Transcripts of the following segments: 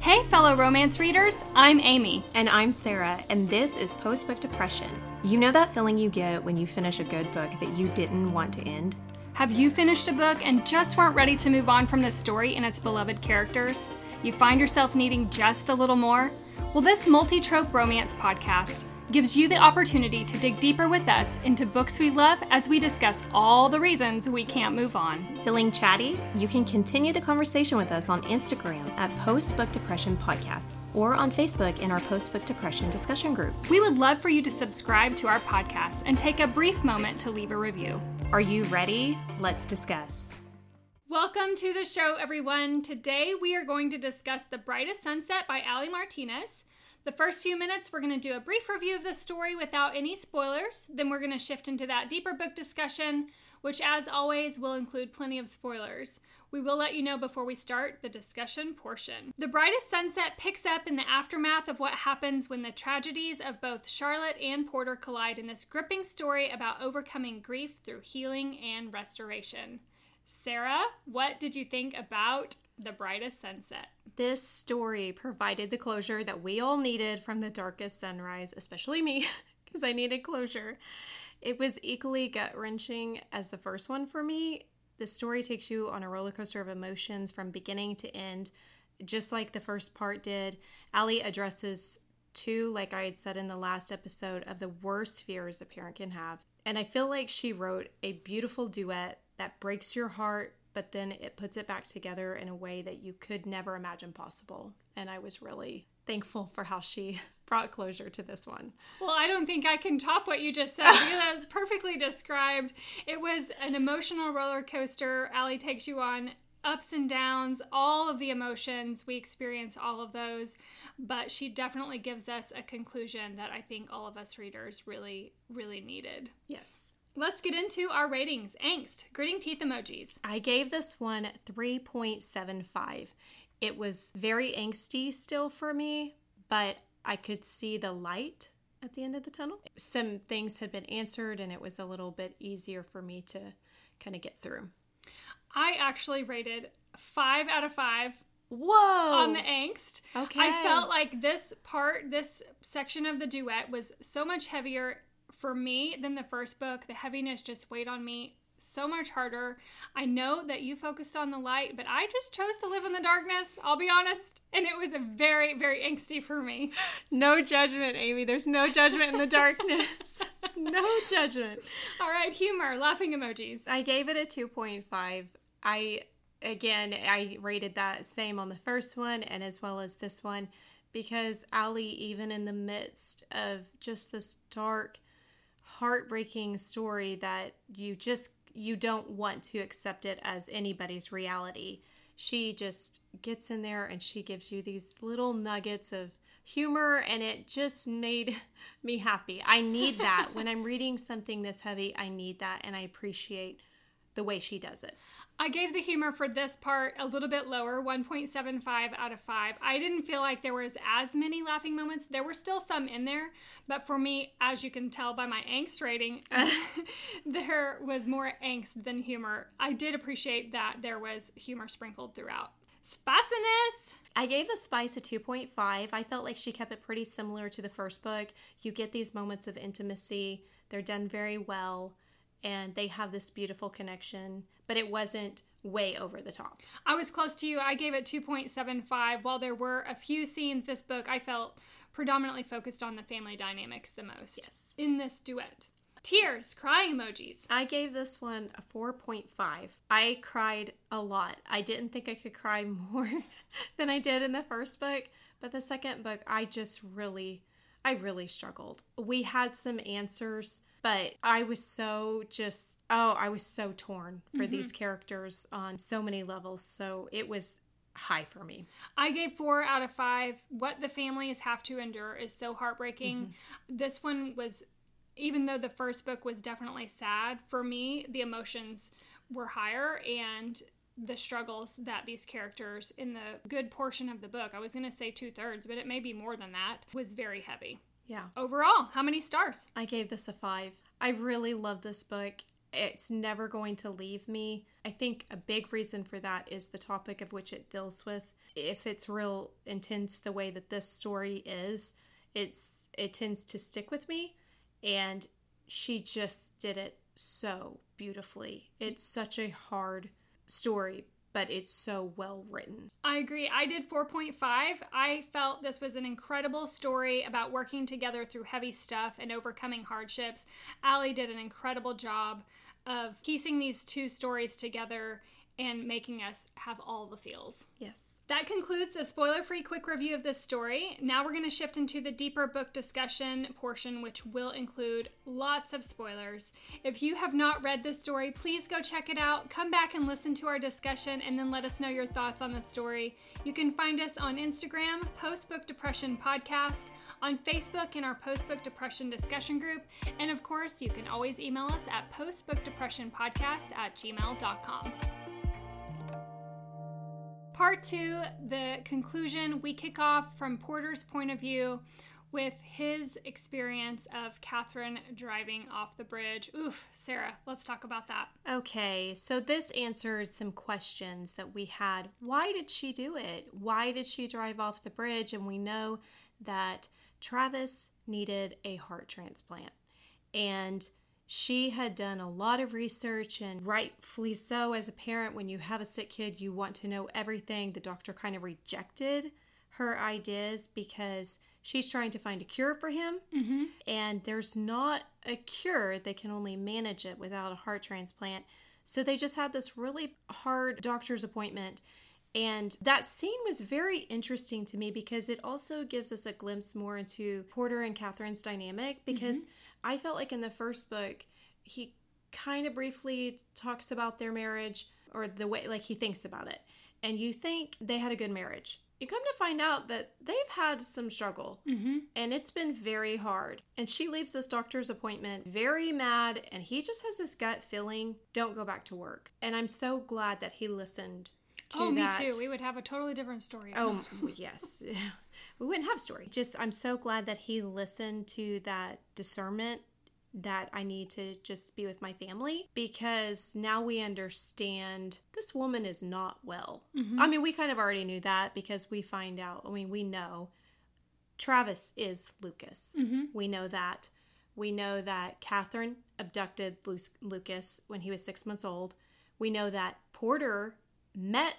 Hey, fellow romance readers, I'm Amy. And I'm Sarah, and this is Post Book Depression. You know that feeling you get when you finish a good book that you didn't want to end? Have you finished a book and just weren't ready to move on from the story and its beloved characters? You find yourself needing just a little more? Well, this multi trope romance podcast gives you the opportunity to dig deeper with us into books we love as we discuss all the reasons we can't move on. Feeling chatty? You can continue the conversation with us on Instagram at Post Book Depression Podcast or on Facebook in our Post Book Depression discussion group. We would love for you to subscribe to our podcast and take a brief moment to leave a review. Are you ready? Let's discuss. Welcome to the show, everyone. Today we are going to discuss The Brightest Sunset by Aly Martinez. The first few minutes, we're going to do a brief review of the story without any spoilers. Then we're going to shift into that deeper book discussion, which, as always, will include plenty of spoilers. We will let you know before we start the discussion portion. The Brightest Sunset picks up in the aftermath of what happens when the tragedies of both Charlotte and Porter collide in this gripping story about overcoming grief through healing and restoration. Sarah, what did you think about The Brightest Sunset? This story provided the closure that we all needed from the darkest sunrise, especially me, because I needed closure. It was equally gut wrenching as the first one for me. The story takes you on a roller coaster of emotions from beginning to end, just like the first part did. Aly addresses two, like I had said in the last episode, of the worst fears a parent can have. And I feel like she wrote a beautiful duet that breaks your heart, but then it puts it back together in a way that you could never imagine possible. And I was really thankful for how she brought closure to this one. Well, I don't think I can top what you just said. that was perfectly described. It was an emotional roller coaster. Aly takes you on ups and downs, all of the emotions. We experience all of those, but she definitely gives us a conclusion that I think all of us readers really, really needed. Yes. Let's get into our ratings. Angst, gritting teeth emojis. I gave this one 3.75. It was very angsty still for me, but I could see the light at the end of the tunnel. Some things had been answered, and it was a little bit easier for me to kind of get through. I actually rated five out of five Whoa! on the angst. Okay. I felt like this part, this section of the duet was so much heavier for me than the first book. The heaviness just weighed on me so much harder. I know that you focused on the light, but I just chose to live in the darkness, I'll be honest. And it was a very, very angsty for me. No judgment, Amy. There's no judgment in the darkness. no judgment. All right, humor, laughing emojis. I gave it a 2.5. I, again, I rated that same on the first one and as well as this one because Aly, even in the midst of just this dark, heartbreaking story that you just you don't want to accept it as anybody's reality. She just gets in there and she gives you these little nuggets of humor and it just made me happy. I need that when I'm reading something this heavy. I need that and I appreciate the way she does it. I gave the humor for this part a little bit lower, 1.75 out of 5. I didn't feel like there was as many laughing moments. There were still some in there, but for me, as you can tell by my angst rating, there was more angst than humor. I did appreciate that there was humor sprinkled throughout. Spiciness! I gave the spice a 2.5. I felt like she kept it pretty similar to the first book. You get these moments of intimacy, they're done very well and they have this beautiful connection, but it wasn't way over the top. I was close to you. I gave it 2.75. While there were a few scenes this book I felt predominantly focused on the family dynamics the most. Yes. In this duet. Tears, crying emojis. I gave this one a 4.5. I cried a lot. I didn't think I could cry more than I did in the first book, but the second book I just really I really struggled. We had some answers but I was so just, oh, I was so torn for mm-hmm. these characters on so many levels. So it was high for me. I gave four out of five. What the families have to endure is so heartbreaking. Mm-hmm. This one was, even though the first book was definitely sad, for me, the emotions were higher and the struggles that these characters in the good portion of the book, I was going to say two thirds, but it may be more than that, was very heavy. Yeah. Overall, how many stars? I gave this a five. I really love this book. It's never going to leave me. I think a big reason for that is the topic of which it deals with if it's real intense the way that this story is, it's it tends to stick with me and she just did it so beautifully. It's such a hard story, but it's so well written. I agree. I did 4.5. I felt this was an incredible story about working together through heavy stuff and overcoming hardships. Aly did an incredible job of piecing these two stories together and making us have all the feels. Yes. That concludes a spoiler free quick review of this story. Now we're going to shift into the deeper book discussion portion, which will include lots of spoilers. If you have not read this story, please go check it out. Come back and listen to our discussion and then let us know your thoughts on the story. You can find us on Instagram, Post Book Depression Podcast, on Facebook in our Post Book Depression discussion group, and of course, you can always email us at postbookdepressionpodcast at gmail.com. Part two, the conclusion, we kick off from Porter's point of view with his experience of Catherine driving off the bridge. Oof, Sarah, let's talk about that. Okay, so this answered some questions that we had. Why did she do it? Why did she drive off the bridge? And we know that Travis needed a heart transplant. And she had done a lot of research, and rightfully so, as a parent, when you have a sick kid, you want to know everything. The doctor kind of rejected her ideas because she's trying to find a cure for him, mm-hmm. and there's not a cure. They can only manage it without a heart transplant. So they just had this really hard doctor's appointment. And that scene was very interesting to me because it also gives us a glimpse more into Porter and Catherine's dynamic. Because mm-hmm. I felt like in the first book, he kind of briefly talks about their marriage or the way, like, he thinks about it. And you think they had a good marriage. You come to find out that they've had some struggle mm-hmm. and it's been very hard. And she leaves this doctor's appointment very mad, and he just has this gut feeling don't go back to work. And I'm so glad that he listened oh, that. me too. We would have a totally different story. Oh, yes. we wouldn't have a story. Just, I'm so glad that he listened to that discernment that I need to just be with my family because now we understand this woman is not well. Mm-hmm. I mean, we kind of already knew that because we find out, I mean, we know Travis is Lucas. Mm-hmm. We know that. We know that Catherine abducted Lucas when he was six months old. We know that Porter met,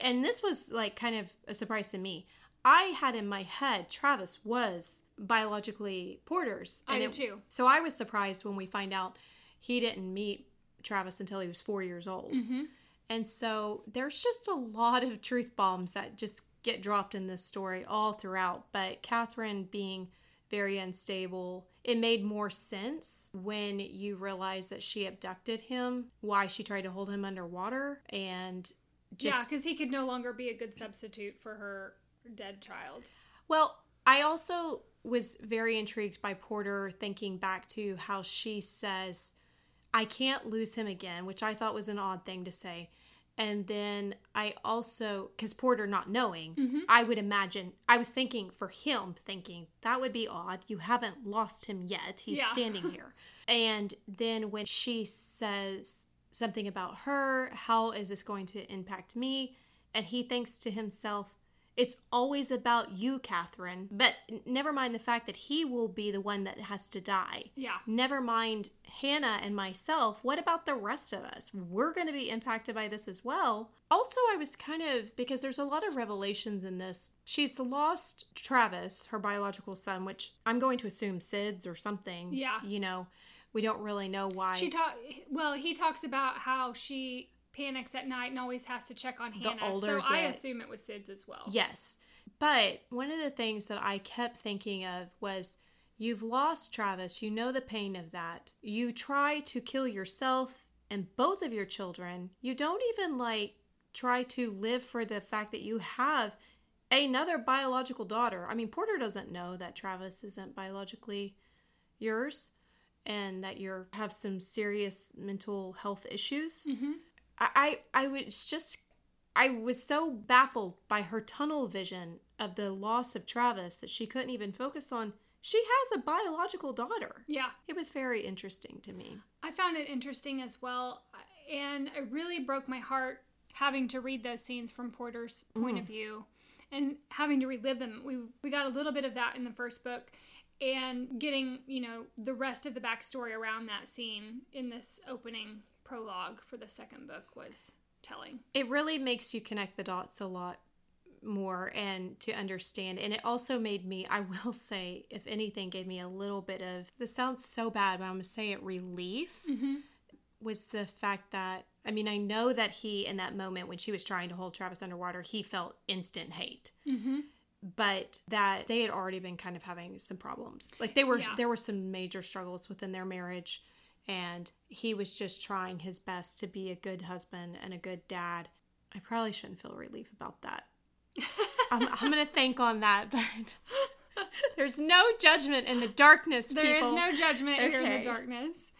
and this was like kind of a surprise to me. I had in my head Travis was biologically Porter's. I it, too. So I was surprised when we find out he didn't meet Travis until he was four years old. Mm-hmm. And so there's just a lot of truth bombs that just get dropped in this story all throughout. But Catherine being very unstable, it made more sense when you realize that she abducted him, why she tried to hold him underwater, and just. Yeah, because he could no longer be a good substitute for her dead child. Well, I also was very intrigued by Porter thinking back to how she says, I can't lose him again, which I thought was an odd thing to say. And then I also, because Porter not knowing, mm-hmm. I would imagine, I was thinking for him, thinking that would be odd. You haven't lost him yet. He's yeah. standing here. and then when she says something about her, how is this going to impact me? And he thinks to himself, it's always about you, Catherine. But never mind the fact that he will be the one that has to die. Yeah. Never mind Hannah and myself. What about the rest of us? We're going to be impacted by this as well. Also, I was kind of, because there's a lot of revelations in this. She's the lost Travis, her biological son, which I'm going to assume SIDS or something. Yeah. You know, we don't really know why. She talk. Well, he talks about how she panics at night and always has to check on The Hannah. older so I get- assume it was SIDS as well. Yes. But one of the things that I kept thinking of was you've lost Travis. You know the pain of that. You try to kill yourself and both of your children. You don't even like try to live for the fact that you have another biological daughter. I mean, Porter doesn't know that Travis isn't biologically yours and that you have some serious mental health issues. Mm-hmm. I, I I was just I was so baffled by her tunnel vision of the loss of Travis that she couldn't even focus on she has a biological daughter. Yeah. It was very interesting to me. I found it interesting as well. And it really broke my heart having to read those scenes from Porter's point Mm. of view and having to relive them. We we got a little bit of that in the first book and getting, you know, the rest of the backstory around that scene in this opening prologue for the second book was telling. It really makes you connect the dots a lot more and to understand. And it also made me, I will say, if anything, gave me a little bit of this sounds so bad, but I'm gonna say it relief was the fact that I mean, I know that he in that moment when she was trying to hold Travis underwater, he felt instant hate. Mm-hmm. But that they had already been kind of having some problems. Like they were Yeah. there were some major struggles within their marriage and he was just trying his best to be a good husband and a good dad. I probably shouldn't feel relief about that. I'm, I'm going to think on that, but there's no judgment in the darkness, There is no judgment here in the darkness.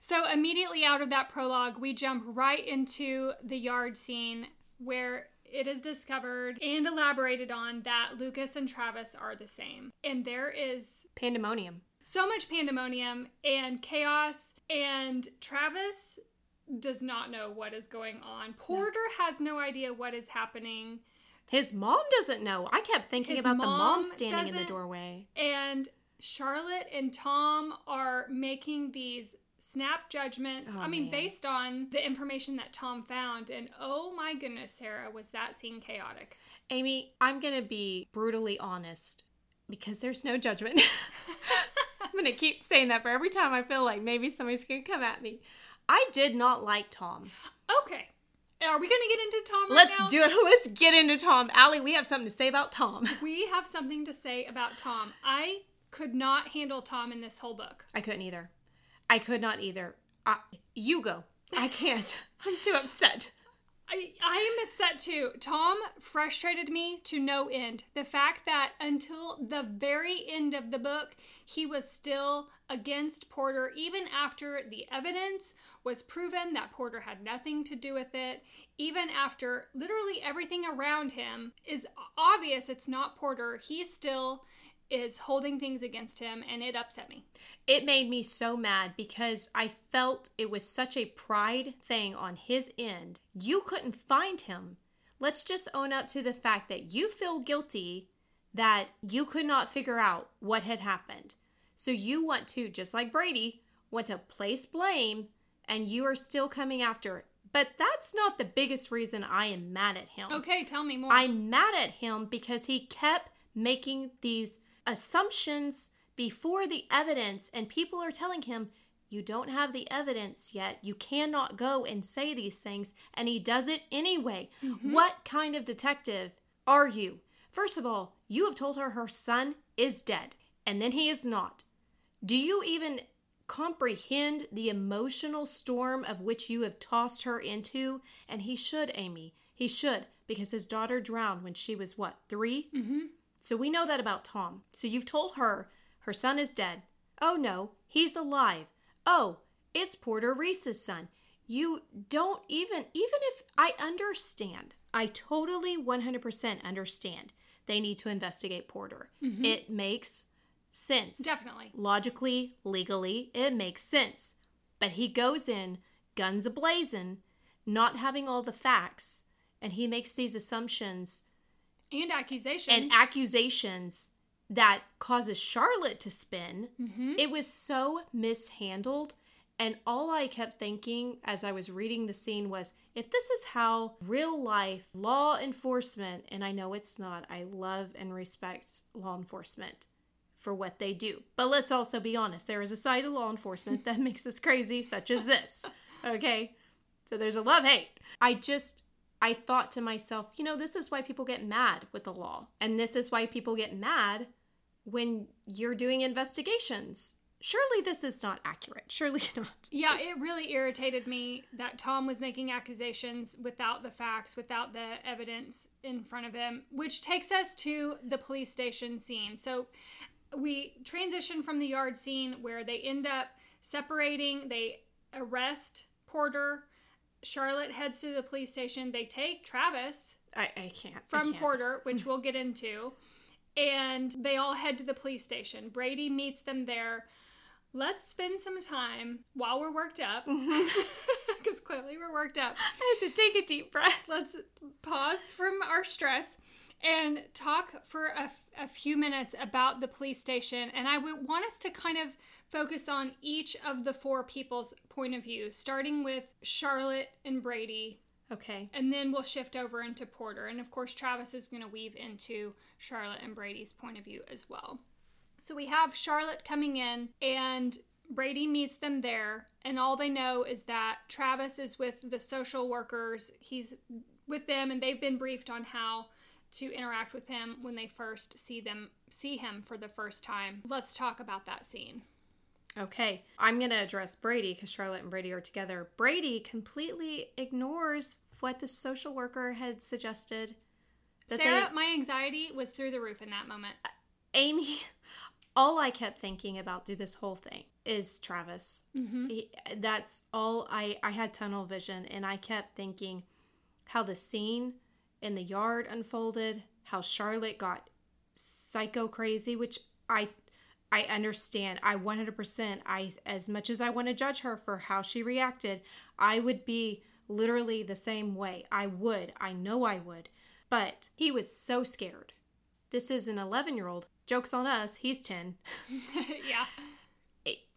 So immediately out of that prologue, we jump right into the yard scene where it is discovered and elaborated on that Lucas and Travis are the same. And there is Pandemonium. so much pandemonium and chaos, and Travis does not know what is going on. Porter has no idea what is happening. His mom doesn't know. I kept thinking His about the mom mom standing in the doorway. and Charlotte and Tom are making these snap judgments. Oh, I mean, man. based on the information that Tom found. And oh my goodness, Sarah, was that scene chaotic? Amy, I'm going to be brutally honest because there's no judgment. I'm going to keep saying that for every time I feel like maybe somebody's going to come at me. I did not like Tom. Okay. Are we going to get into Tom right Let's now? do it. Let's get into Tom. Aly, we have something to say about Tom. We have something to say about Tom. I could not handle Tom in this whole book. I couldn't either. I could not either. I, you go. I can't. I'm too upset. I, am upset too. Tom frustrated me to no end. The fact that until the very end of the book, he was still against Porter, even after the evidence was proven that Porter had nothing to do with it, even after literally everything around him is obvious it's not Porter, he still is holding things against him, and it upset me. It made me so mad because I felt it was such a pride thing on his end. You couldn't find him. Let's just own up to the fact that you feel guilty that you could not figure out what had happened. So you want to, just like Brady, want to place blame and you are still coming after it. But that's not the biggest reason I am mad at him. Okay, tell me more. I'm mad at him because he kept making these assumptions before the evidence, and people are telling him, You don't have the evidence yet. You cannot go and say these things. And he does it anyway. What kind of detective are you? First of all, you have told her her son is dead, and then he is not. Do you even comprehend the emotional storm of which you have tossed her into? And he should, Amy. He should, because his daughter drowned when she was what, 3 Mm-hmm. So we know that about Tom. So you've told her her son is dead. Oh no, he's alive. Oh, it's Porter Reese's son. You don't even, even if I understand, I totally 100% understand they need to investigate Porter. Mm-hmm. It makes sense Definitely. logically, legally, it makes sense. But he goes in, guns ablazing, not having all the facts, and he makes these assumptions And accusations. and accusations that causes Charlotte to spin. Mhm. It was so mishandled. And all I kept thinking as I was reading the scene was if this is how real life law enforcement, and I know it's not, I love and respect law enforcement for what they do. But let's also be honest there is a side of law enforcement that makes us crazy, such as this. Okay? So there's a love hate. I just, I thought to myself, you know, this is why people get mad with the law. And this is why people get mad when you're doing investigations. Surely this is not accurate. Surely not. Yeah, it really irritated me that Tom was making accusations without the facts, without the evidence in front of him, which takes us to the police station scene. So we transition from the yard scene where they end up separating, they arrest Porter. Charlotte heads to the police station. They take Travis I, I can't. I from can't. Porter, which we'll get into, and they all head to the police station. Brady meets them there. let's spend some time while we're worked up, Mm-hmm. because clearly we're worked up. I had to take a deep breath. Let's pause from our stress and talk for a, a few minutes about the police station. And I would want us to kind of focus on each of the four people's point of view, starting with Charlotte and Brady, Okay. and then we'll shift over into Porter. And of course, Travis is going to weave into Charlotte and Brady's point of view as well. So we have Charlotte coming in, and Brady meets them there. And all they know is that Travis is with the social workers. He's with them, and they've been briefed on how to interact with him when they first see them see him for the first time. Let's talk about that scene. Okay. I'm going to address Brady because Charlotte and Brady are together. Brady completely ignores what the social worker had suggested. That Sarah, my anxiety was through the roof in that moment. Amy, all I kept thinking about through this whole thing is Travis. Mm-hmm. He, that's all I I had tunnel vision and I kept thinking how the scene in the yard unfolded, how Charlotte got psycho crazy, which I I understand. I 100% I as much as I want to judge her for how she reacted, I would be literally the same way. I would. I know I would. But he was so scared. This is an 11-year-old. Jokes on us. He's 10. yeah.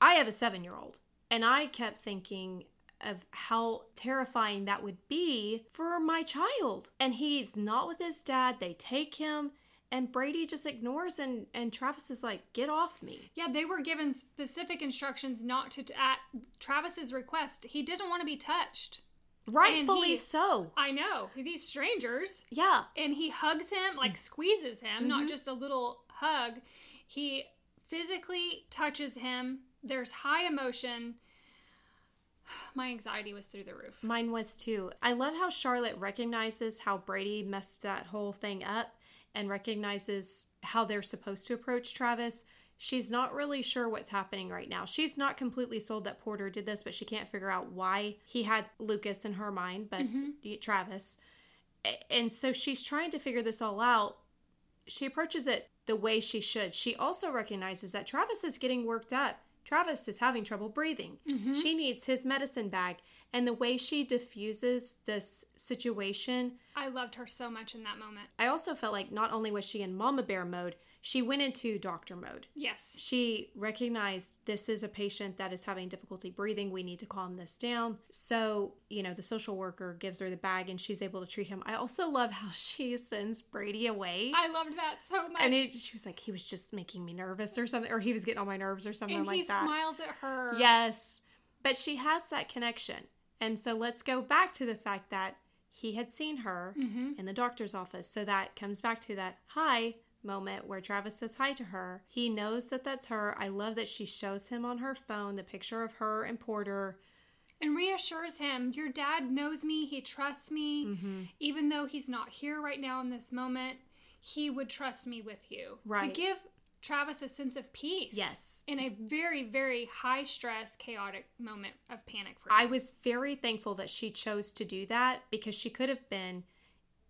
I have a seven year old, and I kept thinking of how terrifying that would be for my child. And he's not with his dad. They take him, and Brady just ignores, and, and Travis is like, Get off me. Yeah, they were given specific instructions not to, at Travis's request. He didn't want to be touched. Rightfully he- so. I know. These strangers. Yeah. And he hugs him, like squeezes him, not mm-hmm. just a little hug. He physically touches him. There's high emotion. My anxiety was through the roof. Mine was too. I love how Charlotte recognizes how Brady messed that whole thing up and recognizes how they're supposed to approach Travis. She's not really sure what's happening right now. She's not completely sold that Porter did this, but she can't figure out why he had Lucas in her mind, but mm-hmm. Travis. And so she's trying to figure this all out. She approaches it the way she should. She also recognizes that Travis is getting worked up. Travis is having trouble breathing. Mm-hmm. She needs his medicine bag. And the way she diffuses this situation, I loved her so much in that moment. I also felt like not only was she in mama bear mode, she went into doctor mode. Yes. She recognized this is a patient that is having difficulty breathing. We need to calm this down. So, you know, the social worker gives her the bag and she's able to treat him. I also love how she sends Brady away. I loved that so much. and it, she was like, he was just making me nervous or something, or he was getting on my nerves or something And like he that. smiles at her. Yes. But she has that connection. And so let's go back to the fact that he had seen her Mm-hmm. in the doctor's office. So that comes back to that hi moment where Travis says hi to her. He knows that that's her. I love that she shows him on her phone the picture of her and Porter. and reassures him your dad knows me he trusts me Mm-hmm. even though he's not here right now in this moment he would trust me with you Right. to give travis a sense of peace Yes. in a very very high stress chaotic moment of panic for I was very thankful that she chose to do that because she could have been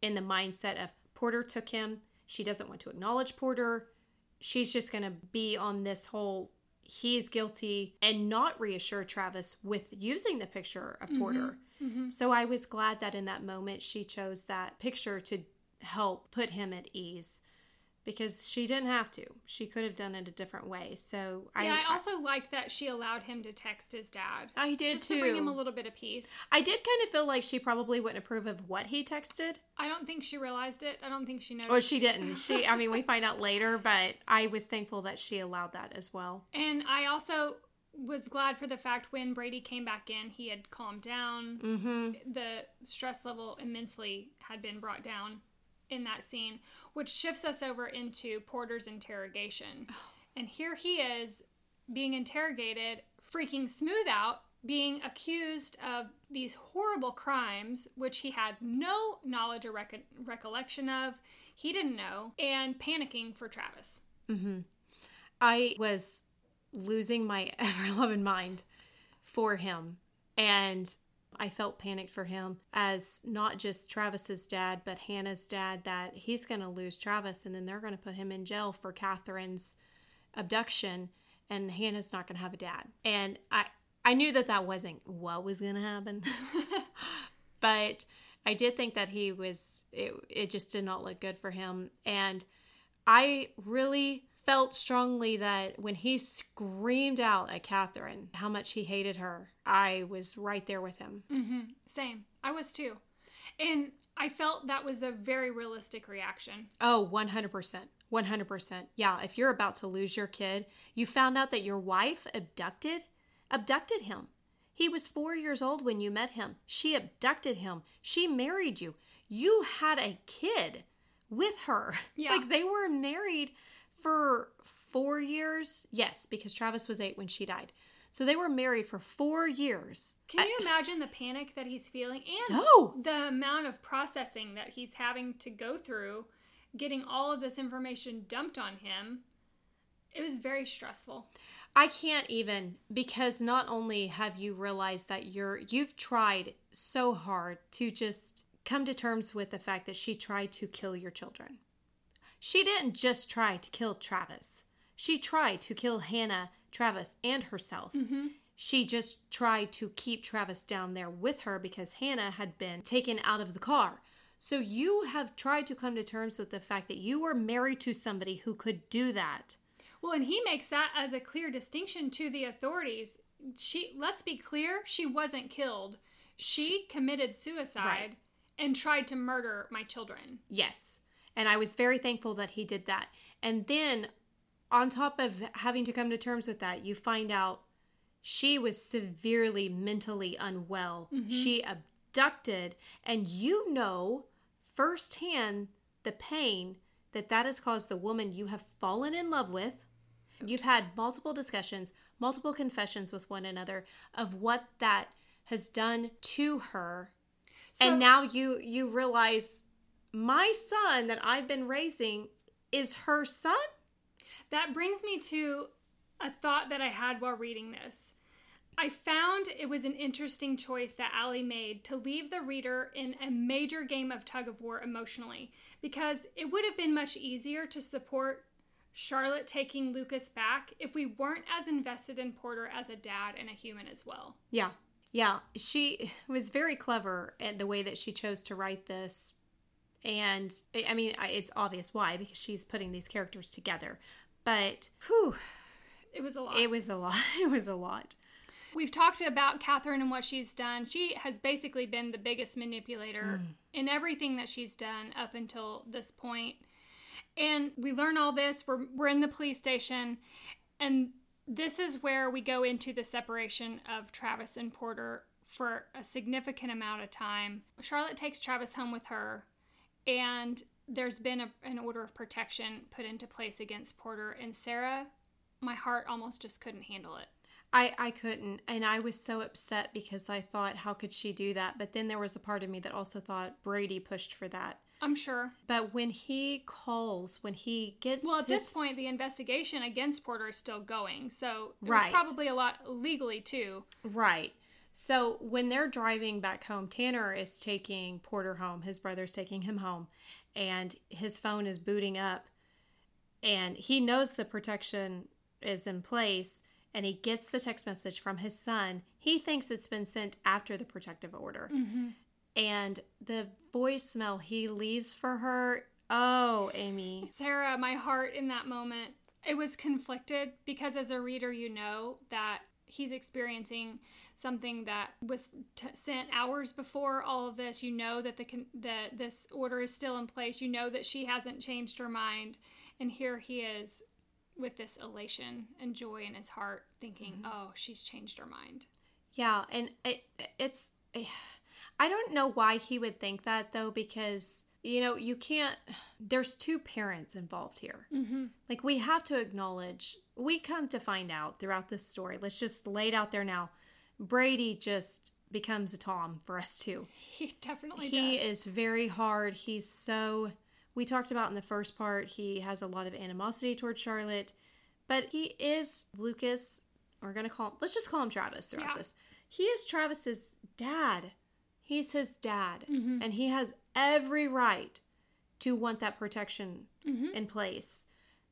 in the mindset of Porter took him. She doesn't want to acknowledge Porter. She's just going to be on this whole he's guilty and not reassure Travis with using the picture of mm-hmm. Porter. Mm-hmm. So I was glad that in that moment she chose that picture to help put him at ease because she didn't have to. She could have done it a different way. So yeah i also liked that she allowed him to text his dad I did just too. to bring him a little bit of peace I did kind of feel like she probably wouldn't approve of what he texted. i don't think she realized it i don't think she noticed Well, she didn't. She I mean we find out later, but I was thankful that she allowed that as well. And I also was glad for the fact when Brady came back in, he had calmed down. Mm-hmm. The stress level immensely had been brought down in that scene, which shifts us over into Porter's interrogation. And here he is being interrogated, freaking smooth out, being accused of these horrible crimes, which he had no knowledge or rec- recollection of. He didn't know, and panicking for Travis. Mm-hmm. I was losing my ever loving mind for him. And I felt panicked for him as not just Travis's dad, but Hannah's dad, that he's going to lose Travis and then they're going to put him in jail for Catherine's abduction. and Hannah's not going to have a dad. And I I knew that that wasn't what was going to happen. but I did think that he was it, it just did not look good for him and I really felt strongly that when he screamed out at Catherine how much he hated her, I was right there with him. Mm-hmm. Same. I was too. And I felt that was a very realistic reaction. Oh, 100%. 100%. Yeah, if you're about to lose your kid, you found out that your wife abducted abducted him. He was 4 years old when you met him. She abducted him. She married you. You had a kid with her. Yeah. Like they were married for 4 years. Yes, because Travis was 8 when she died. So they were married for 4 years. Can you imagine the panic that he's feeling and No. the amount of processing that he's having to go through getting all of this information dumped on him? It was very stressful. I can't even because not only have you realized that you're you've tried so hard to just come to terms with the fact that she tried to kill your children. She didn't just try to kill Travis. She tried to kill Hannah, Travis, and herself. Mm-hmm. She just tried to keep Travis down there with her because Hannah had been taken out of the car. So you have tried to come to terms with the fact that you were married to somebody who could do that. Well, and he makes that as a clear distinction to the authorities. She let's be clear, she wasn't killed. She committed suicide Right. and tried to murder my children. Yes. And I was very thankful that he did that. And then, on top of having to come to terms with that, you find out she was severely mentally unwell. Mm-hmm. She abducted, and you know firsthand the pain that that has caused the woman you have fallen in love with. You've had multiple discussions, multiple confessions with one another of what that has done to her So- and now you you realize my son that I've been raising is her son? That brings me to a thought that I had while reading this. I found it was an interesting choice that Aly made to leave the reader in a major game of tug of war emotionally, because it would have been much easier to support Charlotte taking Lucas back if we weren't as invested in Porter as a dad and a human as well. Yeah. Yeah, she was very clever at the way that she chose to write this. And I mean, it's obvious why because she's putting these characters together. But whew, It was a lot. it was a lot. It was a lot. We've talked about Catherine and what she's done. She has basically been the biggest manipulator hmm. in everything that she's done up until this point. And we learn all this. We're, we're in the police station. And this is where we go into the separation of Travis and Porter for a significant amount of time. Charlotte takes Travis home with her. And there's been a, an order of protection put into place against Porter. And Sarah, my heart almost just couldn't handle it. I, I couldn't. And I was so upset because I thought, how could she do that? But then there was a part of me that also thought Brady pushed for that. I'm sure. But when he calls, when he gets Well, at his this point, the investigation against Porter is still going, so there's Right. probably a lot legally too. Right. So when they're driving back home, Tanner is taking Porter home. His brother's taking him home, and his phone is booting up. And he knows the protection is in place, and he gets the text message from his son. He thinks it's been sent after the protective order. Mm-hmm. And the voicemail he leaves for her oh, Amy. Sarah, my heart in that moment, it was conflicted because as a reader, you know that he's experiencing something that was t- sent hours before all of this. You know that the that this order is still in place. You know that she hasn't changed her mind, and here he is with this elation and joy in his heart, thinking, mm-hmm. "Oh, she's changed her mind." Yeah, and it, it's I don't know why he would think that though because you know, you can't there's two parents involved here. Mm-hmm. Like we have to acknowledge we come to find out throughout this story. Let's just lay it out there now. Brady just becomes a Tom for us too. He definitely He does. is very hard. He's so we talked about in the first part, he has a lot of animosity towards Charlotte, but he is Lucas. We're gonna call him let's just call him Travis throughout Yeah. this. He is Travis's dad. He's his dad. Mhm. And he has every right to want that protection Mhm. in place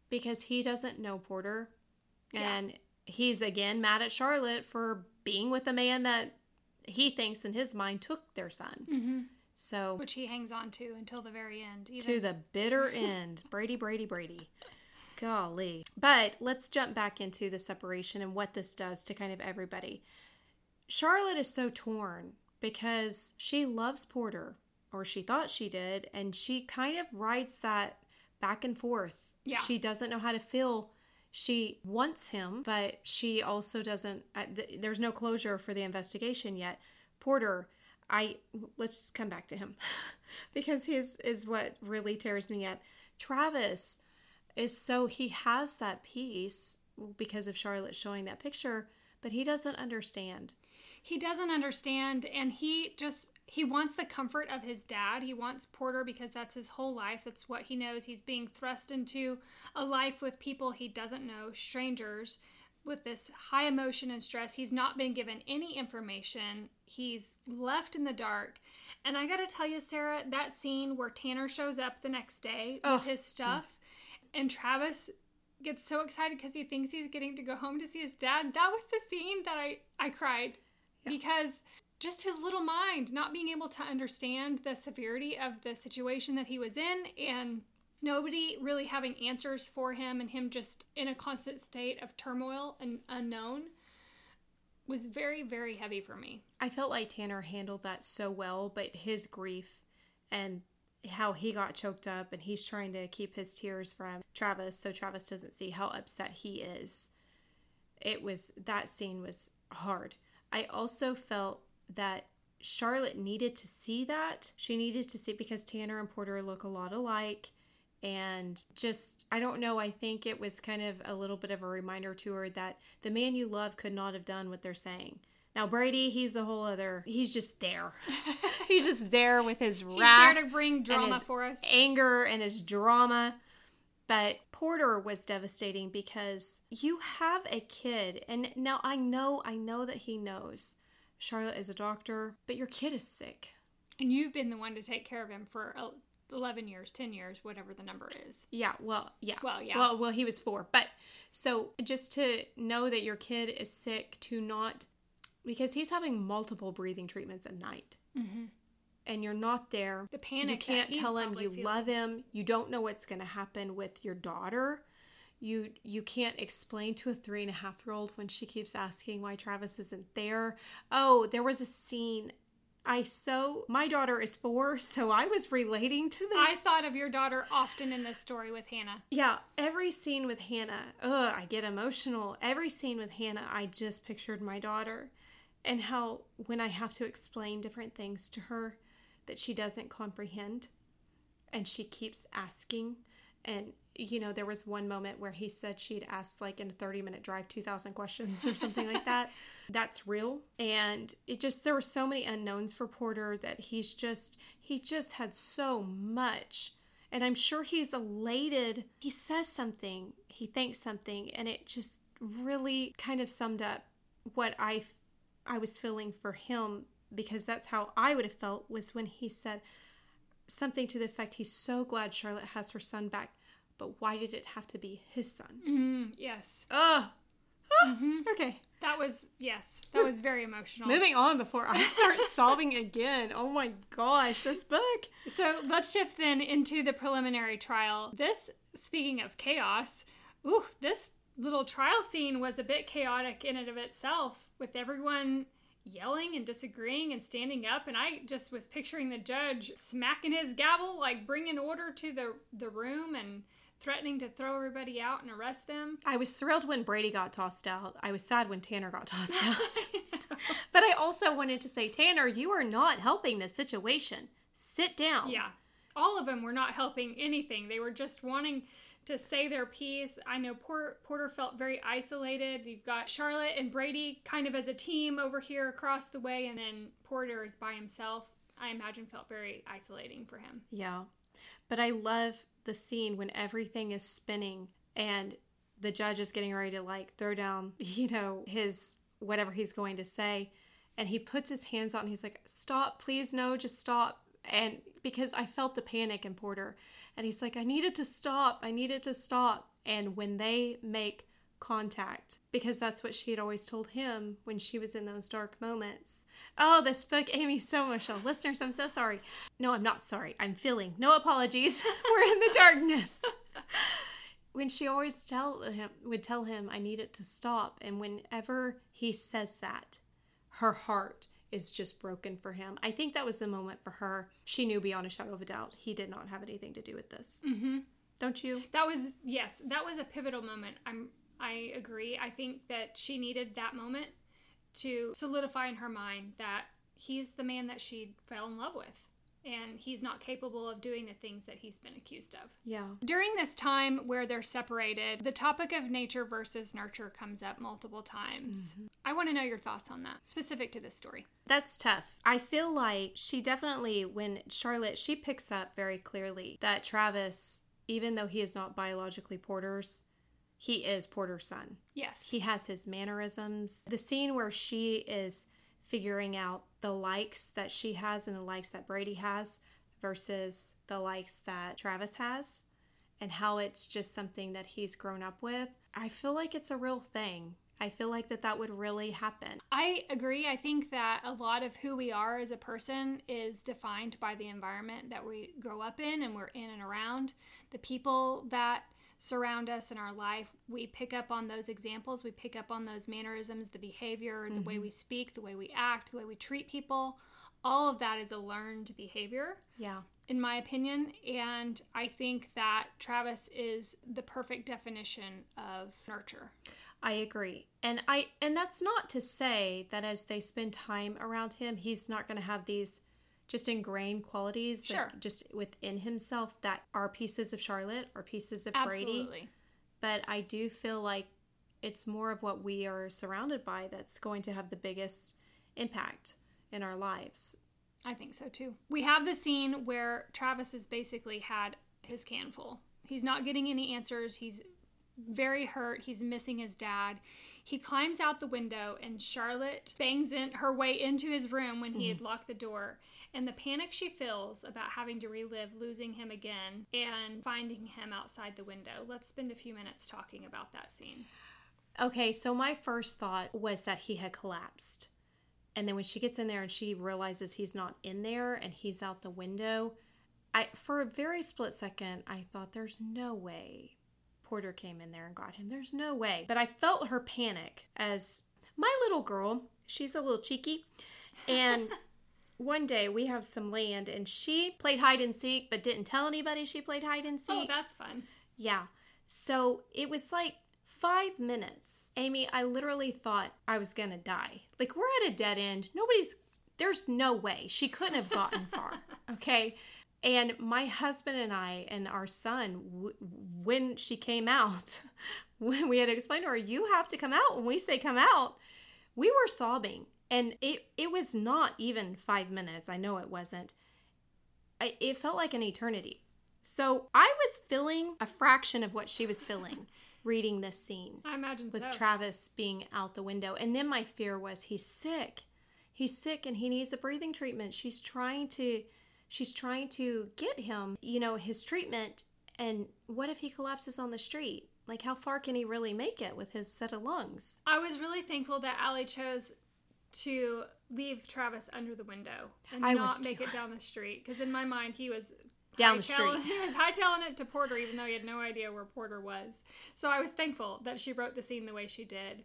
because he doesn't know Porter Yeah. And he's again mad at Charlotte for being with a man that he thinks in his mind took their son. Mm-hmm. So Which he hangs on to until the very end. Even. to the bitter end. Brady, Brady, Brady. Golly. But let's jump back into the separation and what this does to kind of everybody. Charlotte is so torn because she loves Porter, or she thought she did, and she kind of rides that back and forth. Yeah. She doesn't know how to feel. She wants him, but she also doesn't. uh, There's no closure for the investigation yet. Porter, I let's just come back to him because his is what really tears me up. Travis is so he has that peace because of Charlotte showing that picture, but he doesn't understand. He doesn't understand and he just he wants the comfort of his dad. He wants porter because that's his whole life. That's what he knows. He's being thrust into a life with people he doesn't know strangers with this high emotion and stress. He's not been given any information. He's left in the dark. And i gotta tell you sarah that scene where tanner shows up the next day Oh. with his stuff and travis gets so excited because he thinks he's getting to go home to see his dad. That was the scene that i i cried because just his little mind not being able to understand the severity of the situation that he was in and nobody really having answers for him and him just in a constant state of turmoil and unknown was very very heavy for me I felt like Tanner handled that so well, but his grief and how he got choked up and he's trying to keep his tears from Travis so Travis doesn't see how upset he is. It was that scene was hard. I also felt that Charlotte needed to see that. She needed to see because Tanner and Porter look a lot alike and just I don't know, I think it was kind of a little bit of a reminder to her that the man you love could not have done what they're saying. Now Brady, he's a whole other. He's just there. he's just there with his he's wrath, there to bring drama for us anger, and his drama. But Porter was devastating because you have a kid, and now I know, I know that he knows Charlotte is a doctor, but your kid is sick. and you've been the one to take care of him for uh, 11 years 10 years whatever the number is Yeah, well, yeah. Well, yeah. Well, well, he was four. But so just to know that your kid is sick, to not, because he's having multiple breathing treatments at night, mm-hmm. And you're not there. the panic you can't tell him you feeling. love him. You don't know what's going to happen with your daughter. You you can't explain to a three and a half year old when she keeps asking why Travis isn't there. Oh, there was a scene. I so my daughter is four, so I was relating to this. I thought of your daughter often in this story with Hannah. Yeah, every scene with Hannah, ugh, I get emotional. Every scene with Hannah, I just pictured my daughter and how when I have to explain different things to her that she doesn't comprehend and she keeps asking. And, you know, there was one moment where he said she'd asked, like, in a 30 minute drive, 2,000 questions or something like that. That's real. And it just, there were so many unknowns for Porter that he's just, he just had so much and I'm sure he's elated. He says something, he thinks something, and it just really kind of summed up what I I was feeling for him because that's how I would have felt was when he said something to the effect he's so glad Charlotte has her son back, but why did it have to be his son? Mm, yes. Ugh. Ah, Mhm. Okay. That was, yes, that was very emotional. Moving on before I start sobbing again. Oh my gosh, this book. So let's shift then into the preliminary trial. This, speaking of chaos, ooh, this little trial scene was a bit chaotic in and of itself, with everyone yelling and disagreeing and standing up. And I just was picturing the judge smacking his gavel, like bringing order to the the room and threatening to throw everybody out and arrest them. I was thrilled when Brady got tossed out. I was sad when Tanner got tossed out. But I also wanted to say, Tanner, you are not helping this situation. Sit down. Yeah. All of them were not helping anything. They were just wanting to say their piece. I know Por- Porter felt very isolated. You've got Charlotte and Brady kind of as a team over here across the way, and then Porter is by himself. I imagine felt very isolating for him. Yeah. But I love the scene when everything is spinning and the judge is getting ready to like throw down, you know, his whatever he's going to say. And he puts his hands out and he's like, Stop, please, no, just stop. And because I felt the panic in Porter. And he's like, I needed to stop. I needed to stop. And when they make contact because that's what she had always told him when she was in those dark moments. Oh, this book, Amy, so emotional. Listeners, I'm so sorry. No, I'm not sorry. I'm feeling. No apologies. We're in the darkness. when she always tell him would tell him I need it to stop, and whenever he says that, her heart is just broken for him. I think that was the moment for her. She knew beyond a shadow of a doubt he did not have anything to do with this. Mm-hmm. Don't you? That was yes, that was a pivotal moment. I'm I agree. I think that she needed that moment to solidify in her mind that he's the man that she fell in love with and he's not capable of doing the things that he's been accused of. Yeah. During this time where they're separated, the topic of nature versus nurture comes up multiple times. Mm-hmm. I want to know your thoughts on that, specific to this story. That's tough. I feel like she definitely, when Charlotte, she picks up very clearly that Travis, even though he is not biologically Porter's, he is Porter's son. Yes. He has his mannerisms. The scene where she is figuring out the likes that she has and the likes that Brady has versus the likes that Travis has and how it's just something that he's grown up with. I feel like it's a real thing. I feel like that that would really happen. I agree. I think that a lot of who we are as a person is defined by the environment that we grow up in and we're in and around. The people that surround us in our life, we pick up on those examples, we pick up on those mannerisms, the behavior, the mm-hmm. way we speak, the way we act, the way we treat people. All of that is a learned behavior. Yeah. In my opinion. And I think that Travis is the perfect definition of nurture. I agree. And I and that's not to say that as they spend time around him, he's not going to have these just ingrained qualities sure. just within himself that are pieces of Charlotte or pieces of Brady. Absolutely. Brady. But I do feel like it's more of what we are surrounded by that's going to have the biggest impact in our lives. I think so too. We have the scene where Travis has basically had his can full. He's not getting any answers. He's very hurt. He's missing his dad. He climbs out the window and Charlotte bangs in her way into his room when he mm-hmm. had locked the door and the panic she feels about having to relive losing him again and finding him outside the window. Let's spend a few minutes talking about that scene. Okay, so my first thought was that he had collapsed. And then when she gets in there and she realizes he's not in there and he's out the window, I for a very split second I thought there's no way Porter came in there and got him. There's no way. But I felt her panic as my little girl, she's a little cheeky, and one day we have some land and she played hide and seek but didn't tell anybody she played hide and oh, seek. Oh, that's fun. Yeah. So it was like five minutes. Amy, I literally thought I was gonna die. Like we're at a dead end. Nobody's there's no way she couldn't have gotten far. Okay. And my husband and I and our son, w- when she came out, when we had to explain to her, you have to come out. When we say come out, we were sobbing and it it was not even 5 minutes. I know it wasn't. I, it felt like an eternity. So I was feeling a fraction of what she was feeling reading this scene. I imagine with so. Travis being out the window. And then my fear was he's sick. He's sick and he needs a breathing treatment. She's trying to she's trying to get him, you know, his treatment and what if he collapses on the street? Like how far can he really make it with his set of lungs? I was really thankful that Aly chose to leave Travis under the window and I not make it down the street because in my mind he was down the street. He was hightailing it to Porter even though he had no idea where Porter was. So I was thankful that she wrote the scene the way she did.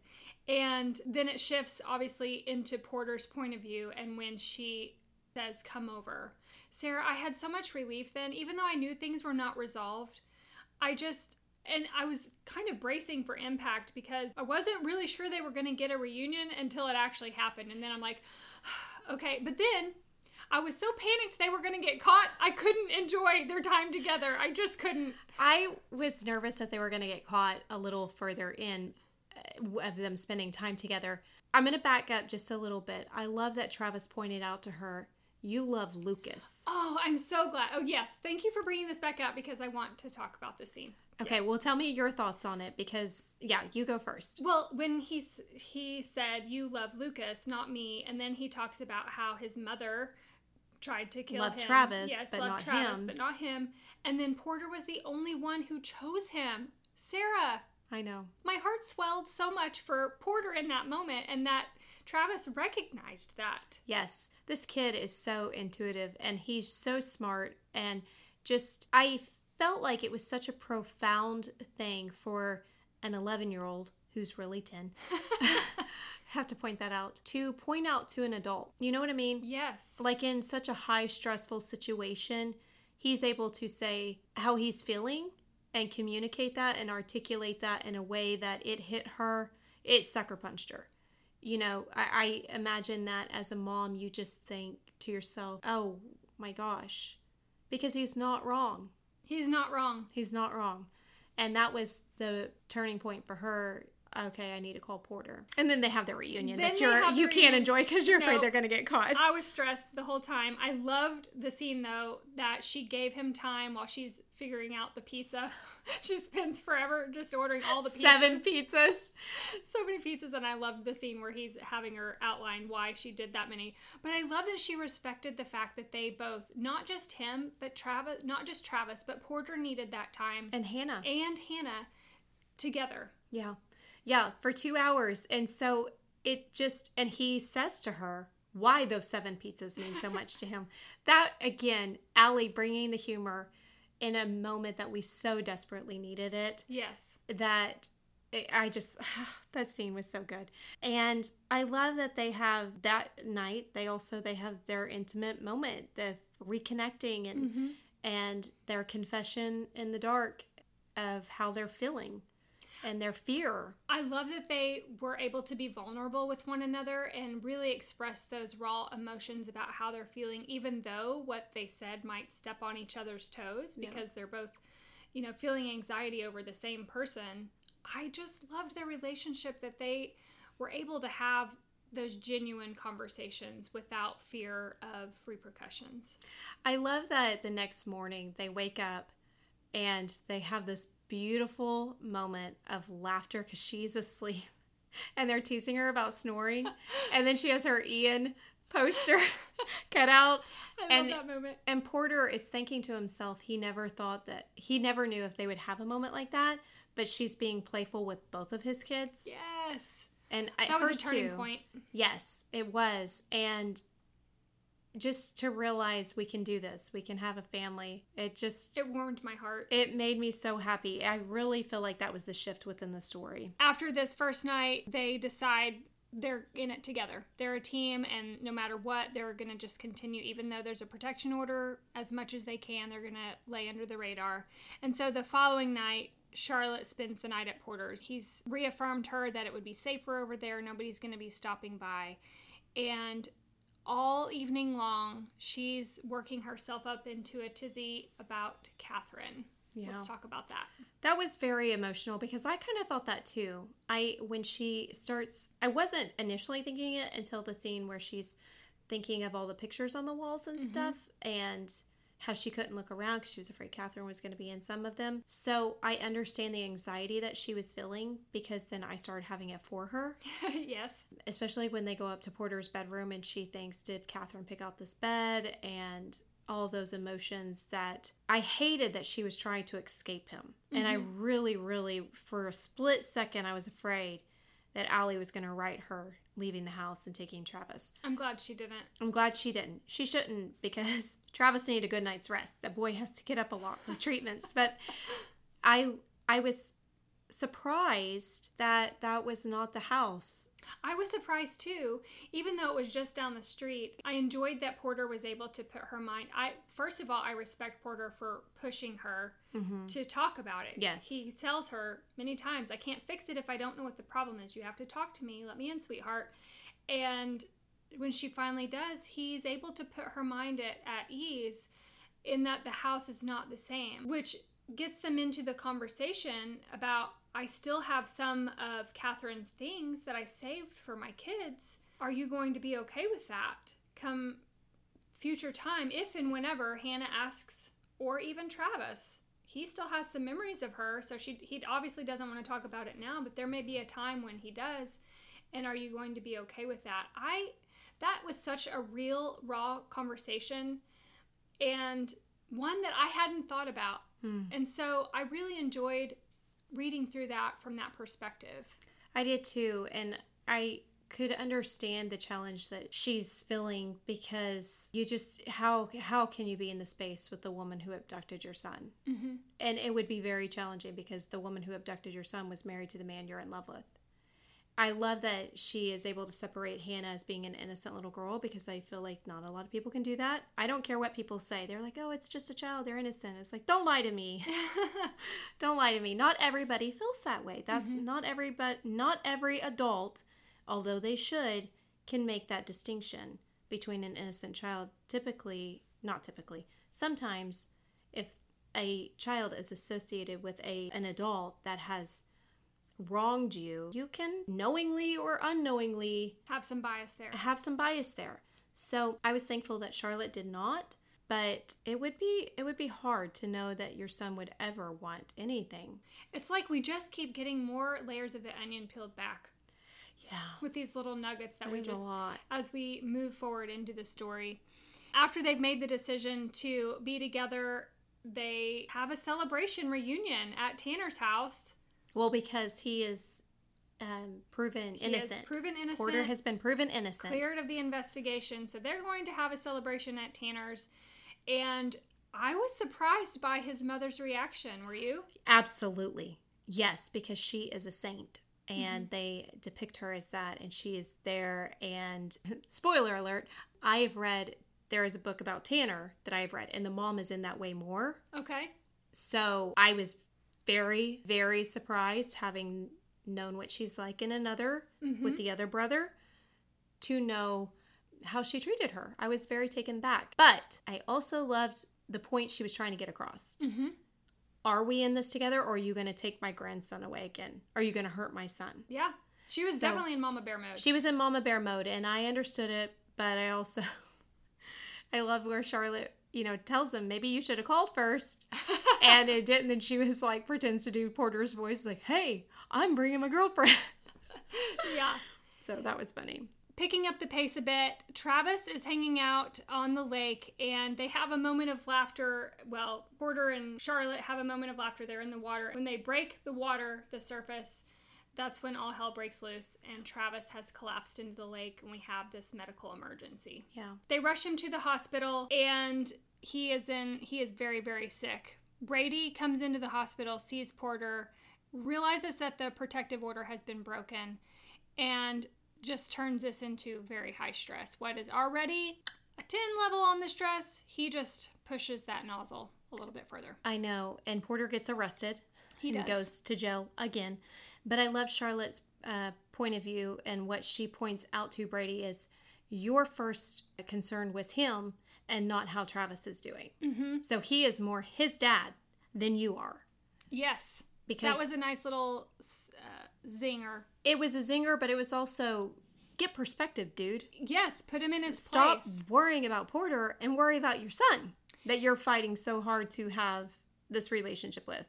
And then it shifts obviously into Porter's point of view and when she says come over. Sarah, I had so much relief then even though I knew things were not resolved. I just and I was kind of bracing for impact because I wasn't really sure they were going to get a reunion until it actually happened. And then I'm like, okay. But then I was so panicked they were going to get caught. I couldn't enjoy their time together. I just couldn't. I was nervous that they were going to get caught a little further in uh, of them spending time together. I'm going to back up just a little bit. I love that Travis pointed out to her you love Lucas. Oh, I'm so glad. Oh, yes. Thank you for bringing this back up because I want to talk about this scene. Okay, yes. well, tell me your thoughts on it because yeah, you go first. Well, when he's he said you love Lucas, not me, and then he talks about how his mother tried to kill love him. Travis, yes, but loved not Travis, him. but not him. And then Porter was the only one who chose him. Sarah, I know. My heart swelled so much for Porter in that moment and that Travis recognized that. Yes, this kid is so intuitive and he's so smart and just I felt like it was such a profound thing for an 11-year-old who's really 10. have to point that out to point out to an adult. You know what I mean? Yes. Like in such a high stressful situation, he's able to say how he's feeling and communicate that and articulate that in a way that it hit her, it sucker punched her. You know, I, I imagine that as a mom, you just think to yourself, oh my gosh, because he's not wrong. He's not wrong. He's not wrong. And that was the turning point for her okay, I need to call Porter. And then they have their reunion Then that you're you the can't enjoy because you're afraid they're gonna get caught. I was stressed the whole time. I loved the scene though that she gave him time while she's figuring out the pizza. she spends forever just ordering all the pizzas. Seven pizzas. so many pizzas and I loved the scene where he's having her outline why she did that many. But I love that she respected the fact that they both not just him, but Travis not just Travis, but Porter needed that time And Hannah. and Hannah together. Yeah. Yeah, for two hours. And so it just, and he says to her why those seven pizzas mean so much to him. That, again, Aly bringing the humor in a moment that we so desperately needed it. Yes. That I just, that scene was so good. And I love that they have that night, they also, they have their intimate moment, the reconnecting and, Mm-hmm. and their confession in the dark of how they're feeling and their fear. I love that they were able to be vulnerable with one another and really express those raw emotions about how they're feeling, even though what they said might step on each other's toes Yeah. because they're both, you know, feeling anxiety over the same person. I just loved their relationship that they were able to have those genuine conversations without fear of repercussions. I love that the next morning they wake up and they have this beautiful moment of laughter because she's asleep and they're teasing her about snoring. and then she has her Ian poster cut out. I And- love that moment. And Porter is thinking to himself, he never thought that, he never knew if they would have a moment like that. But she's being playful with both of his kids. Yes. And I, That was a turning too. point. Yes, it was. And just to realize we can do this, we can have a family. It just It warmed my heart. it made me so happy. I really feel like that was the shift within the story. after this first night, they decide they're in it together. They're a team, and no matter what, they're going to just continue, even though there's a protection order, as much as they can, they're going to lay under the radar. And so the following night, Charlotte spends the night at Porter's. He's reaffirmed her that it would be safer over there, nobody's going to be stopping by. And all evening long, she's working herself up into a tizzy about Catherine. Yeah. Let's talk about that. That was very emotional because I kind of thought that too. I when she starts I wasn't initially thinking it until the scene where she's thinking of all the pictures on the walls and mm-hmm. stuff and how she couldn't look around because she was afraid Catherine was going to be in some of them. So I understand the anxiety that she was feeling because then I started having it for her. yes. especially when they go up to Porter's bedroom and she thinks, Did Catherine pick out this bed? And all of those emotions that I hated that she was trying to escape him. And I mm-hmm. really, really, for a split second, I was afraid that Aly was going to write her leaving the house and taking Travis. I'm glad she didn't. I'm glad she didn't. She shouldn't because Travis needed a good night's rest. The boy has to get up a lot for treatments. But I I was surprised that that was not the house. I was surprised too, even though it was just down the street. I enjoyed that Porter was able to put her mind. I first of all, I respect Porter for pushing her mm-hmm. to talk about it. Yes. he tells her many times, "I can't fix it if I don't know what the problem is. You have to talk to me. Let me in, sweetheart." And when she finally does, he's able to put her mind at, at ease in that the house is not the same, which gets them into the conversation about I still have some of Catherine's things that I saved for my kids. Are you going to be okay with that come future time if and whenever Hannah asks or even Travis? He still has some memories of her, so she he obviously doesn't want to talk about it now, but there may be a time when he does. And are you going to be okay with that? I that was such a real raw conversation and one that I hadn't thought about. Hmm. And so I really enjoyed reading through that from that perspective. I did too. And I could understand the challenge that she's feeling because you just how how can you be in the space with the woman who abducted your son Mm-hmm. and it would be very challenging because the woman who abducted your son was married to the man you're in love with i love that she is able to separate hannah as being an innocent little girl because i feel like not a lot of people can do that. I don't care what people say. They're like oh it's just a child. They're innocent. It's like don't lie to me. Don't lie to me. Not everybody feels that way. That's mm-hmm. not every but not every adult although they should can make that distinction between an innocent child. Typically not typically sometimes if a child is associated with a an adult that has wronged you you can knowingly or unknowingly Have some bias there. have some bias there. So I was thankful that Charlotte did not, but it would be it would be hard to know that your son would ever want anything. It's like we just keep getting more layers of the onion peeled back Yeah. with these little nuggets that There's we just as we move forward into the story. After they've made the decision to be together, they have a celebration reunion at Tanner's house. Well, because he is um, proven He is innocent. proven innocent. Porter has been proven innocent. cleared of the investigation. So they're going to have a celebration at Tanner's. And I was surprised by his mother's reaction. Were you? Absolutely. Yes, because she is a saint. And Mm-hmm. they depict her as that, and she is there. And spoiler alert, I have read, there is a book about Tanner that I have read, and the mom is in that way more. Okay. So I was very, very surprised, having known what she's like in another with the other brother, to know how she treated her. I was very taken back. But I also loved the point she was trying to get across. Mm-hmm. Are we in this together, or are you going to take my grandson away again? Are you going to hurt my son? Yeah. She was So- definitely in Mama Bear mode. She was in Mama Bear mode, and I understood it, but I also, I love where Charlotte, you know, tells him maybe you should have called first, and it didn't. Then she was like pretends to do Porter's voice, like, "Hey, I'm bringing my girlfriend." yeah. so that was funny. Picking up the pace a bit, Travis is hanging out on the lake and they have a moment of laughter. Well, Porter and Charlotte have a moment of laughter They're in the water. When they break the water, the surface, that's when all hell breaks loose and Travis has collapsed into the lake and we have this medical emergency. Yeah, They rush him to the hospital and he is in he is very very sick. Brady comes into the hospital, sees Porter, realizes that the protective order has been broken and just turns this into very high stress. What is already a 10 level on the stress, he just pushes that nozzle a little bit further. I know. And Porter gets arrested. He goes to jail again. But I love Charlotte's uh, point of view, and what she points out to Brady is your first concern was him and not how Travis is doing. Mhm. So he is more his dad than you are. Yes. Because that was a nice little uh, zinger. it was a zinger, but it was also get perspective, dude. Yes, put him in his Stop place. worrying about Porter and worry about your son that you're fighting so hard to have this relationship with.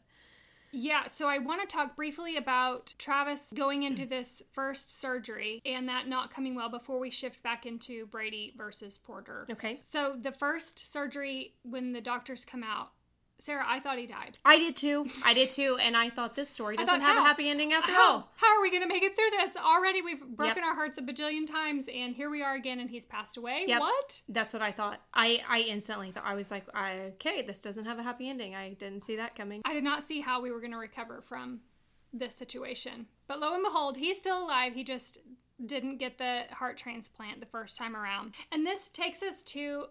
Yeah, so I want to talk briefly about Travis going into this first surgery and that not coming well before we shift back into Brady versus Porter. Okay. So the first surgery, when the doctors come out, Sarah, I thought he died. I did too. I did too. And I thought this story doesn't thought, have a happy ending after How, all. how are we going to make it through this? Already we've broken Yep. our hearts a bajillion times and here we are again and he's passed away. Yep. What? That's what I thought. I, I instantly thought, I was like, okay, this doesn't have a happy ending. I didn't see that coming. I did not see how we were going to recover from this situation. But lo and behold, he's still alive. He just didn't get the heart transplant the first time around. And this takes us to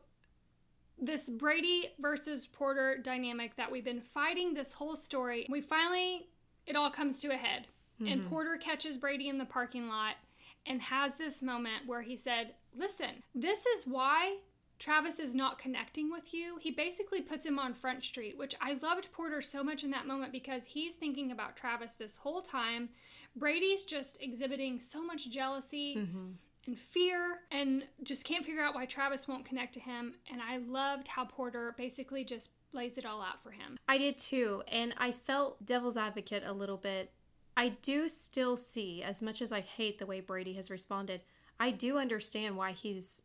this Brady versus Porter dynamic that we've been fighting this whole story. We finally, it all comes to a head. And mm-hmm. Porter catches Brady in the parking lot and has this moment where he said, Listen, this is why Travis is not connecting with you. He basically puts him on Front Street, which I loved Porter so much in that moment because he's thinking about Travis this whole time. Brady's just exhibiting so much jealousy mm-hmm. And fear and just can't figure out why Travis won't connect to him. And I loved how Porter basically just lays it all out for him. I did too. And I felt devil's advocate a little bit. I do still see, as much as I hate the way Brady has responded, I do understand why he's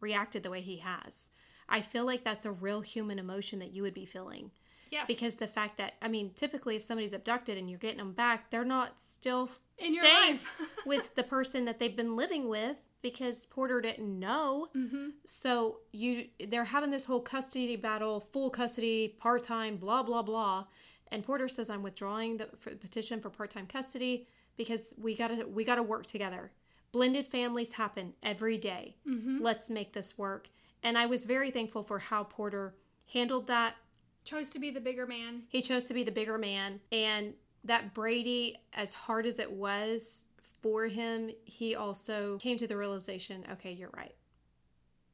reacted the way he has. I feel like that's a real human emotion that you would be feeling. Yes. Because the fact that, I mean, typically if somebody's abducted and you're getting them back, they're not still In your life. with the person that they've been living with because Porter didn't know. Mm-hmm. So you they're having this whole custody battle, full custody, part-time, blah blah blah. And Porter says I'm withdrawing the for petition for part-time custody because we got to we got to work together. Blended families happen every day. Mm-hmm. Let's make this work. And I was very thankful for how Porter handled that. Chose to be the bigger man. He chose to be the bigger man and that Brady as hard as it was for him, he also came to the realization, okay, you're right.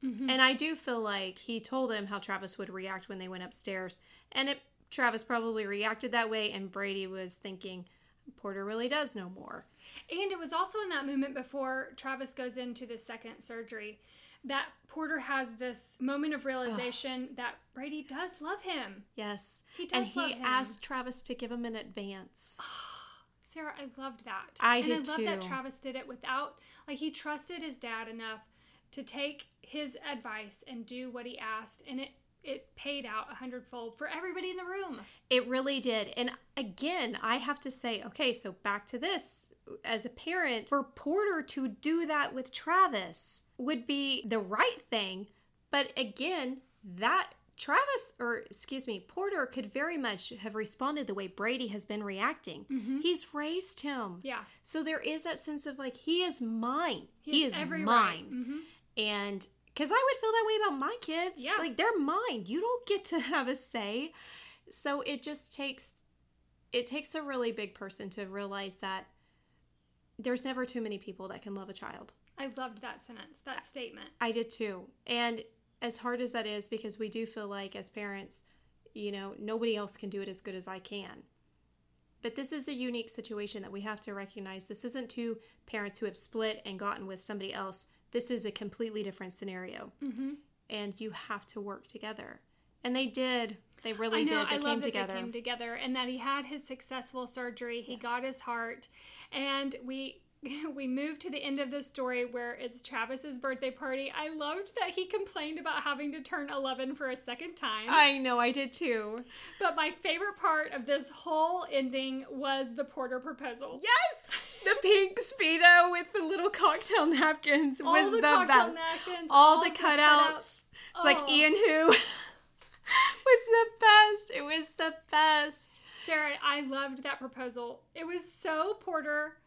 Mm-hmm. And I do feel like he told him how Travis would react when they went upstairs. And it, Travis probably reacted that way, and Brady was thinking, Porter really does know more. And it was also in that moment before Travis goes into the second surgery that Porter has this moment of realization that Brady does love him. Yes. He does and love he him. asked Travis to give him an advance. Sarah, I loved that. I and did I love that. Travis did it without like he trusted his dad enough to take his advice and do what he asked and it it paid out a hundredfold for everybody in the room. It really did. And again, I have to say, okay, so back to this. As a parent, for Porter to do that with Travis would be the right thing. But again, that Travis, or excuse me, Porter could very much have responded the way Brady has been reacting. He's raised him. Yeah. So there is that sense of like, he is mine. He He, is every right. mine. Mhm. And because I would feel that way about my kids. Yeah. Like they're mine. You don't get to have a say. So it just takes it takes a really big person to realize that there's never too many people that can love a child. I loved that sentence, that statement. I did too. And as hard as that is, because we do feel like as parents, you know, nobody else can do it as good as I can. But this is a unique situation that we have to recognize. This isn't two parents who have split and gotten with somebody else. This is a completely different scenario. Mm-hmm. And you have to work together. And they did. They really I know. did. They I came love that together. they came together, and that he had his successful surgery. He Yes. got his heart, and we we moved to the end of the story where it's Travis's birthday party. I loved that he complained about having to turn eleven for a second time. I know, I did too. but my favorite part of this whole ending was the Porter proposal. Yes! The pink Speedo with the little cocktail napkins all was the, the, cocktail best. napkins, all, the cutouts. It's like Oh. Ian Who was the best. It was the best. Sarah, I loved that proposal. It was so Porter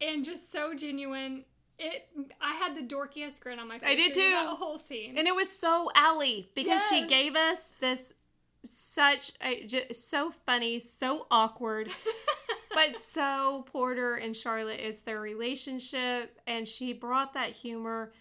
and just so genuine. It, I had the dorkiest grin on my face. I did too. That whole scene. And it was so Aly because she gave us this such a, just so funny, so awkward, but so Porter and Charlotte is their relationship, and she brought that humor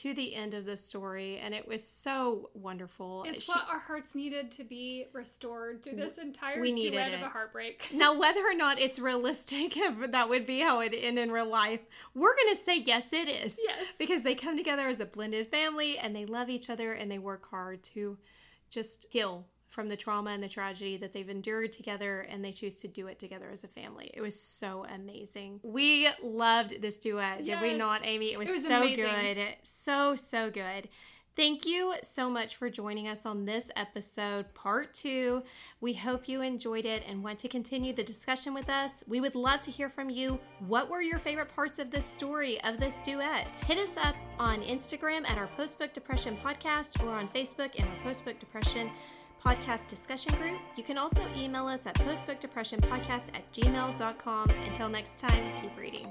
to the end of the story, and it was so wonderful. it's She- what our hearts needed to be restored through this entire we needed duet of a heartbreak. Now, whether or not it's realistic, that would be how it end in real life, we're to say yes, it is. Yes. Because they come together as a blended family and they love each other and they work hard to just heal from the trauma and the tragedy that they've endured together and they choose to do it together as a family. It was so amazing. We loved this duet, did we not, Amy? It was, It was so amazing. good. So, so good. Thank you so much for joining us on this episode, part two. We hope you enjoyed it and want to continue the discussion with us. We would love to hear from you. What were your favorite parts of this story, of this duet? Hit us up on Instagram at our Postbook Depression Podcast or on Facebook in our Postbook Depression Podcast discussion group. You can also email us at postbookdepressionpodcast at gmail.com. Until next time, keep reading.